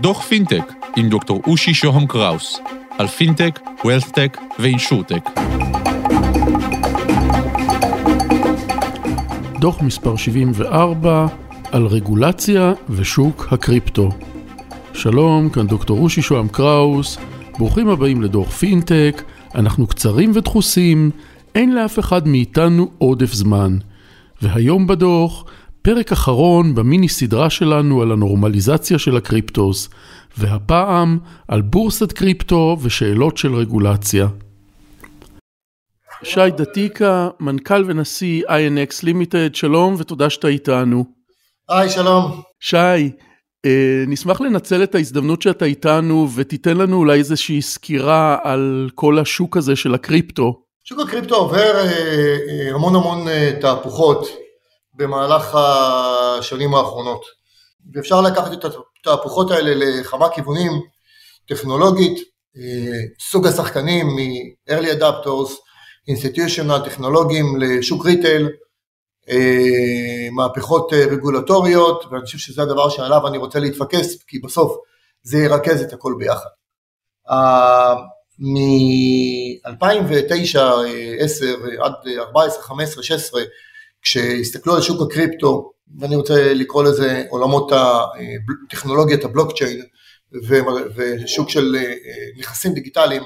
דוח פינטק עם דוקטור אושי שוהם קראוס על פינטק, ווילסטק ואינשורטק. דוח מספר 74 על רגולציה ושוק הקריפטו. שלום, כאן דוקטור אושי שוהם קראוס, ברוכים הבאים לדוח פינטק, אנחנו קצרים ודחוסים, אין לאף אחד מאיתנו עודף זמן. והיום בדוח, פרק אחרון במיני סדרה שלנו על הנורמליזציה של הקריפטוס, והפעם על בורסת קריפטו ושאלות של רגולציה. שי דתיקה, מנכ"ל ונשיא INX Limited, שלום ותודה שאתה איתנו. היי, שלום. שי, אה, נשמח לנצל את ההזדמנות שאתה איתנו ותיתן לנו אולי איזושהי סקירה על כל השוק הזה של הקריפטו. שוק הקריפטו עובר אה, אה, המון המון תהפוכות במהלך השנים האחרונות. ואפשר לקחת את התהפוכות האלה לכמה כיוונים, טכנולוגית, סוג השחקנים מ-early adapters, institutional, טכנולוגיים לשוק ריטייל, מהפכות רגולטוריות, ואני חושב שזה הדבר שעליו אני רוצה להתפקס, כי בסוף זה ירכז את הכל ביחד. מ-2009, 10 עד 14, 15, 16, כשהסתכלו על שוק הקריפטו, ואני רוצה לקרוא לזה עולמות טכנולוגיית הבלוקצ'יין ושוק של נכסים דיגיטליים,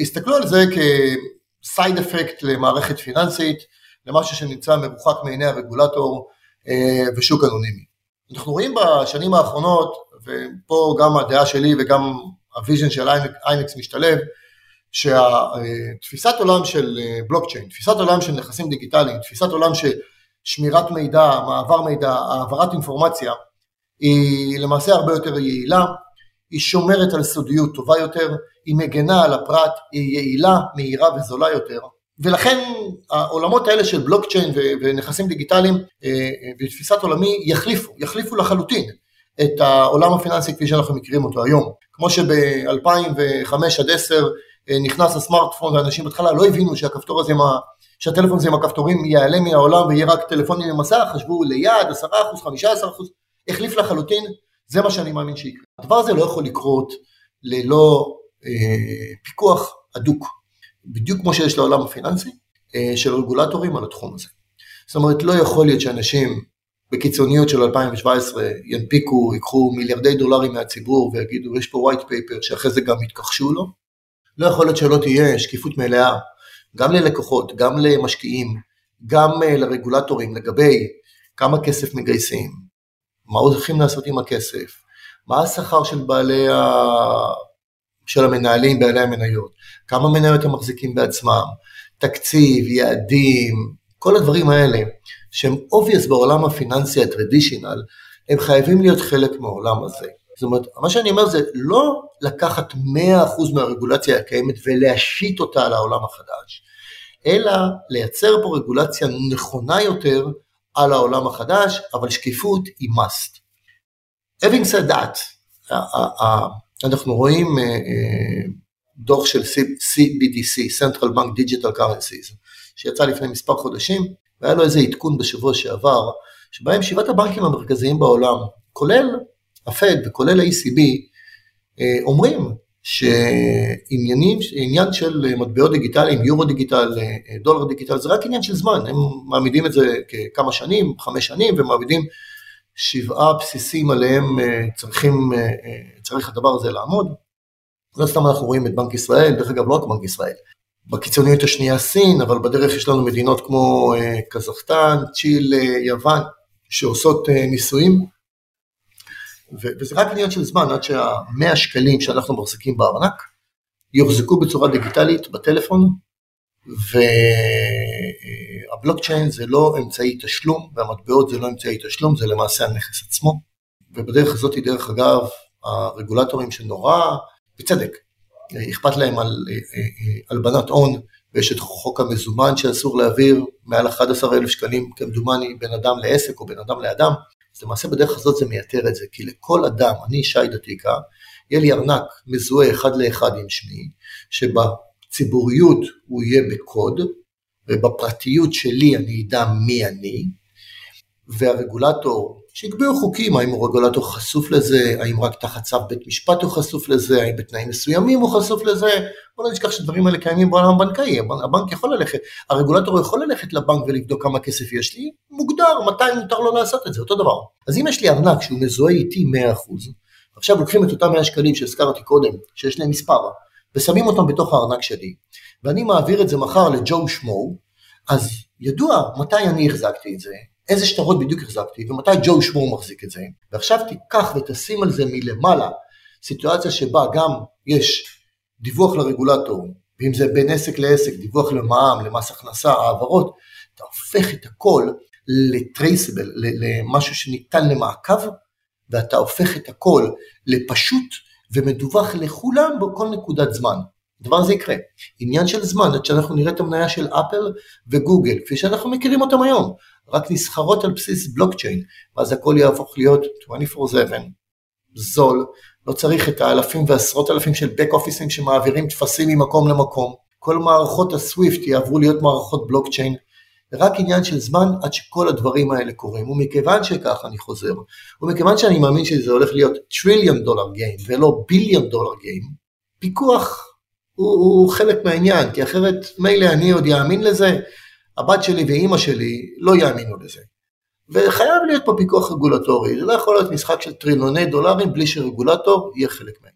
הסתכלו על זה כסייד אפקט למערכת פיננסית, למשהו שנמצא מרוחק מעיני הרגולטור ושוק אנונימי. אנחנו רואים בשנים האחרונות, ופה גם הדעה שלי וגם ה-vision של INX משתלב, שהתפיסת עולם של בלוקצ'יין, תפיסת עולם של נכסים דיגיטליים, תפיסת עולם של שמירת מידע, מעבר מידע, העברת אינפורמציה, היא למעשה הרבה יותר יעילה, היא שומרת על סודיות טובה יותר, היא מגנה על הפרט, היא יעילה, מהירה וזולה יותר, ולכן העולמות האלה של בלוקצ'יין ונכסים דיגיטליים בתפיסת עולמי יחליפו, יחליפו לחלוטין את העולם הפיננסי כפי שאנחנו מכירים אותו היום. כמו שב-2005 עד 10 נכנס הסמארטפון ואנשים בהתחלה לא הבינו שהכפתור הזה, שהטלפון הזה עם הכפתורים ייעלם מהעולם ויהיה רק טלפונים עם מסך, חשבו ליד 10%, 15%, החליף לחלוטין, זה מה שאני מאמין שיקרה. הדבר הזה לא יכול לקרות ללא אה, פיקוח הדוק, בדיוק כמו שיש לעולם הפיננסי, אה, של רגולטורים על התחום הזה. זאת אומרת, לא יכול להיות שאנשים בקיצוניות של 2017 ינפיקו, ייקחו מיליארדי דולרים מהציבור ויגידו יש פה white paper שאחרי זה גם יתכחשו לו. לא יכול להיות שלא תהיה שקיפות מלאה גם ללקוחות, גם למשקיעים, גם אה, לרגולטורים לגבי כמה כסף מגייסים, מה הולכים לעשות עם הכסף, מה השכר של בעלי ה... של המנהלים, בעלי המניות, כמה מניות הם מחזיקים בעצמם, תקציב, יעדים, כל הדברים האלה שהם obvious בעולם הפיננסי הטרדישיונל, הם חייבים להיות חלק מהעולם הזה. זאת אומרת, מה שאני אומר זה לא לקחת 100% מהרגולציה הקיימת ולהשית אותה על העולם החדש, אלא לייצר פה רגולציה נכונה יותר על העולם החדש, אבל שקיפות היא must. Having said that, אנחנו רואים אה, אה, דוח של CBDC, Central Bank Digital Currencies, שיצא לפני מספר חודשים, והיה לו איזה עדכון בשבוע שעבר, שבהם שבעת הבנקים המרכזיים בעולם, כולל הפד וכולל ה-ECB, אה, אומרים שעניין של מטבעות דיגיטליים, יורו דיגיטל, דולר דיגיטל, זה רק עניין של זמן, הם מעמידים את זה ככמה שנים, חמש שנים, ומעמידים שבעה בסיסים עליהם אה, צריכים, אה, צריך הדבר הזה לעמוד. לא סתם אנחנו רואים את בנק ישראל, דרך אגב לא רק בנק ישראל, בקיצוניות השנייה סין, אבל בדרך יש לנו מדינות כמו קזחסטן, צ'יל, יוון, שעושות ניסויים, וזה רק עניין של זמן עד שהמאה שקלים שאנחנו מחזיקים בארנק יוחזקו בצורה דיגיטלית בטלפון, והבלוקצ'יין זה לא אמצעי תשלום, והמטבעות זה לא אמצעי תשלום, זה למעשה הנכס עצמו, ובדרך הזאת, דרך אגב, הרגולטורים שנורא, בצדק, אכפת להם על הלבנת הון, ויש את חוק המזומן שאסור להעביר מעל 11,000 שקלים כמדומני בין אדם לעסק או בין אדם לאדם, אז למעשה בדרך הזאת זה מייתר את זה, כי לכל אדם, אני שי דתיקה, יהיה לי ארנק מזוהה אחד לאחד עם שמי, שבציבוריות הוא יהיה בקוד, ובפרטיות שלי אני אדע מי אני, והרגולטור שיקבעו חוקים, האם רגולטור חשוף לזה, האם רק תחת צו בית משפט הוא חשוף לזה, האם בתנאים מסוימים הוא חשוף לזה, בוא לא נשכח שדברים האלה קיימים בעולם הבנקאי, הבנק יכול ללכת, הרגולטור יכול ללכת לבנק ולבדוק כמה כסף יש לי, מוגדר מתי מותר לו לעשות את זה, אותו דבר. אז אם יש לי ארנק שהוא מזוהה איתי 100%, עכשיו לוקחים את אותם 100 שקלים שהזכרתי קודם, שיש להם מספר, ושמים אותם בתוך הארנק שלי, ואני מעביר את זה מחר לג'ו שמו, אז ידוע מתי אני החזקתי את זה, איזה שטרות בדיוק החזקתי, ומתי ג'ו שמו מחזיק את זה, ועכשיו תיקח ותשים על זה מלמעלה סיטואציה שבה גם יש דיווח לרגולטור, ואם זה בין עסק לעסק, דיווח למע"מ, למס הכנסה, העברות, אתה הופך את הכל לטרייסבל, למשהו שניתן למעקב, ואתה הופך את הכל לפשוט ומדווח לכולם בכל נקודת זמן. הדבר הזה יקרה. עניין של זמן, עד שאנחנו נראה את המניה של אפל וגוגל, כפי שאנחנו מכירים אותם היום, רק נסחרות על בסיס בלוקצ'יין, ואז הכל יהפוך להיות 24/7, זול, לא צריך את האלפים ועשרות אלפים של בק אופיסים שמעבירים טפסים ממקום למקום, כל מערכות הסוויפט יעברו להיות מערכות בלוקצ'יין, רק עניין של זמן עד שכל הדברים האלה קורים, ומכיוון שכך אני חוזר, ומכיוון שאני מאמין שזה הולך להיות טריליון דולר גיים ולא ביליון דולר גיים, פיקוח הוא, הוא חלק מהעניין, כי אחרת מילא אני עוד יאמין לזה, הבת שלי ואימא שלי לא יאמינו לזה. וחייב להיות פה פיקוח רגולטורי, זה לא יכול להיות משחק של טריליוני דולרים בלי שרגולטור יהיה חלק מהם.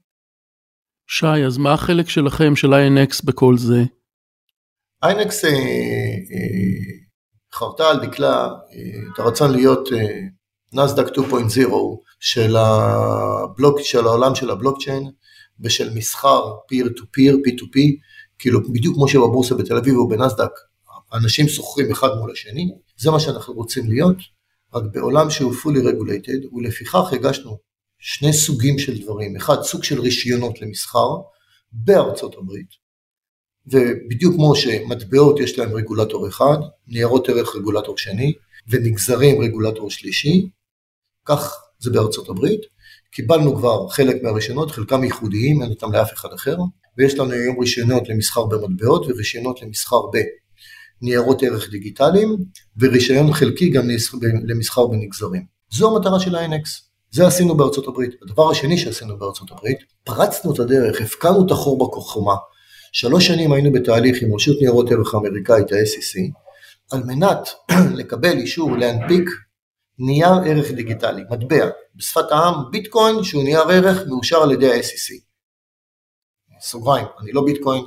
שי, אז מה החלק שלכם, של INX בכל זה? INX אה, אה, חרתה על דקלה אה, את הרצון להיות אה, נסדק 2.0 של, הבלוק, של העולם של הבלוקצ'יין ושל מסחר peer to peer, P2P, כאילו בדיוק כמו שבבורסה בתל אביב או בנסדק, אנשים שוכרים אחד מול השני, זה מה שאנחנו רוצים להיות, רק בעולם שהוא fully regulated, ולפיכך הגשנו שני סוגים של דברים, אחד סוג של רישיונות למסחר בארצות הברית, ובדיוק כמו שמטבעות יש להם רגולטור אחד, ניירות ערך רגולטור שני, ונגזרים רגולטור שלישי, כך זה בארצות הברית. קיבלנו כבר חלק מהרישיונות, חלקם ייחודיים, אין אותם לאף אחד אחר, ויש לנו היום רישיונות למסחר במטבעות ורישיונות למסחר בניירות ערך דיגיטליים, ורישיון חלקי גם למסחר בנגזרים. זו המטרה של ה-INX. זה עשינו בארצות הברית. הדבר השני שעשינו בארצות הברית, פרצנו את הדרך, הפקענו את החור בחומה, שלוש שנים היינו בתהליך עם רשות ניירות ערך האמריקאית, ה-SEC, על מנת לקבל אישור להנפיק נייר ערך דיגיטלי, מטבע, בשפת העם ביטקוין שהוא נייר ערך מאושר על ידי ה-SEC. סוגריים, אני לא ביטקוין,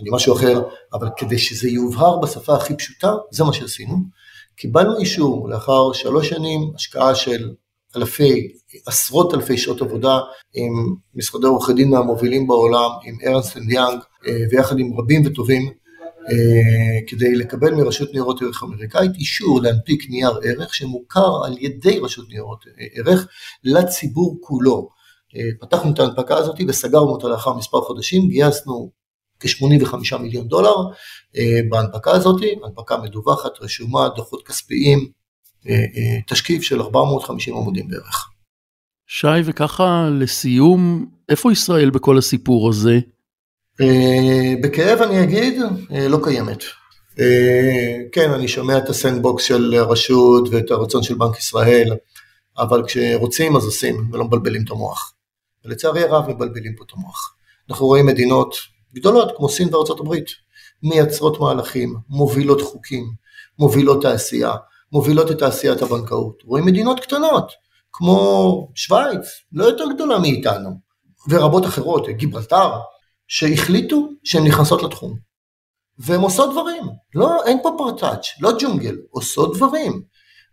אני משהו אחר, אבל כדי שזה יובהר בשפה הכי פשוטה, זה מה שעשינו. קיבלנו אישור לאחר שלוש שנים, השקעה של אלפי, עשרות אלפי שעות עבודה עם משרדי עורכי דין מהמובילים בעולם, עם ארנסט אנד יאנג אה, ויחד עם רבים וטובים אה, כדי לקבל מרשות ניירות ערך אמריקאית אישור להנפיק נייר ערך שמוכר על ידי רשות ניירות ערך לציבור כולו. אה, פתחנו את ההנפקה הזאת וסגרנו אותה לאחר מספר חודשים, גייסנו כ-85 מיליון דולר בהנפקה הזאת, הנפקה מדווחת, רשומה, דוחות כספיים, אה, אה, תשקיף של 450 עמודים בערך. שי, וככה לסיום, איפה ישראל בכל הסיפור הזה? אה, בכאב אני אגיד, לא קיימת. כן, אני שומע את הסנדבוקס של הרשות ואת הרצון של בנק ישראל, אבל כשרוצים אז עושים ולא מבלבלים את המוח. ולצערי הרב מבלבלים פה את המוח. אנחנו רואים מדינות גדולות כמו סין וארצות הברית, מייצרות מהלכים, מובילות חוקים, מובילות תעשייה, מובילות את תעשיית הבנקאות. רואים מדינות קטנות, כמו שווייץ, לא יותר גדולה מאיתנו, ורבות אחרות, גיברלטר, שהחליטו שהן נכנסות לתחום. והן עושות דברים, לא, אין פה פרטאץ', לא ג'ונגל, עושות דברים.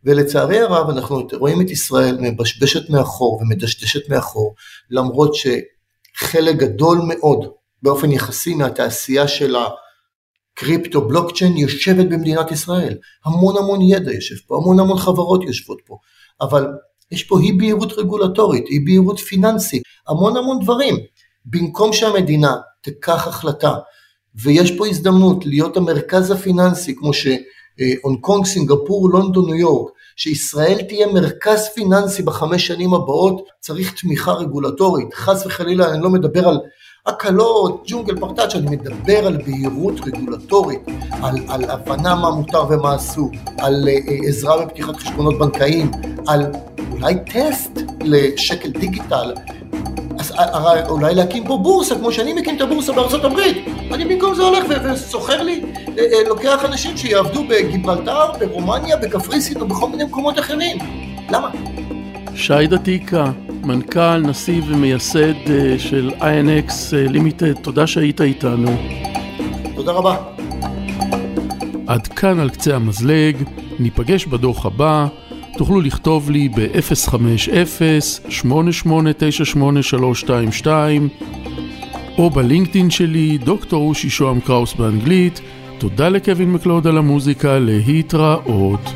ולצערי הרב אנחנו רואים את ישראל מבשבשת מאחור ומדשדשת מאחור, למרות שחלק גדול מאוד באופן יחסי מהתעשייה שלה קריפטו, בלוקצ'יין יושבת במדינת ישראל. המון המון ידע יושב פה, המון המון חברות יושבות פה, אבל יש פה אי בהירות רגולטורית, אי בהירות פיננסית, המון המון דברים. במקום שהמדינה תיקח החלטה, ויש פה הזדמנות להיות המרכז הפיננסי, כמו שהונג קונג, סינגפור, לונדון, ניו יורק, שישראל תהיה מרכז פיננסי בחמש שנים הבאות, צריך תמיכה רגולטורית. חס וחלילה, אני לא מדבר על הקלות, ג'ונגל פרטאץ', אני מדבר על בהירות רגולטורית, על, על הבנה מה מותר ומה אסור, על uh, עזרה בפתיחת חשבונות בנקאיים, על אולי טסט לשקל דיגיטל, אז אולי להקים פה בורסה, כמו שאני מקים את הבורסה בארצות הברית. אני במקום זה הולך וסוחר לי, לוקח אנשים שיעבדו בגיברלטר, ברומניה, בקפריסין או בכל מיני מקומות אחרים. למה? שי דתיקה, מנכ"ל, נשיא ומייסד אה, של INX לימיטד, תודה שהיית איתנו. תודה רבה. עד כאן על קצה המזלג, ניפגש בדוח הבא. תוכלו לכתוב לי ב-050-8898-322 או בלינקדאין שלי, דוקטור אושי שוהם קראוס באנגלית. תודה לקווין מקלוד על המוזיקה, להתראות.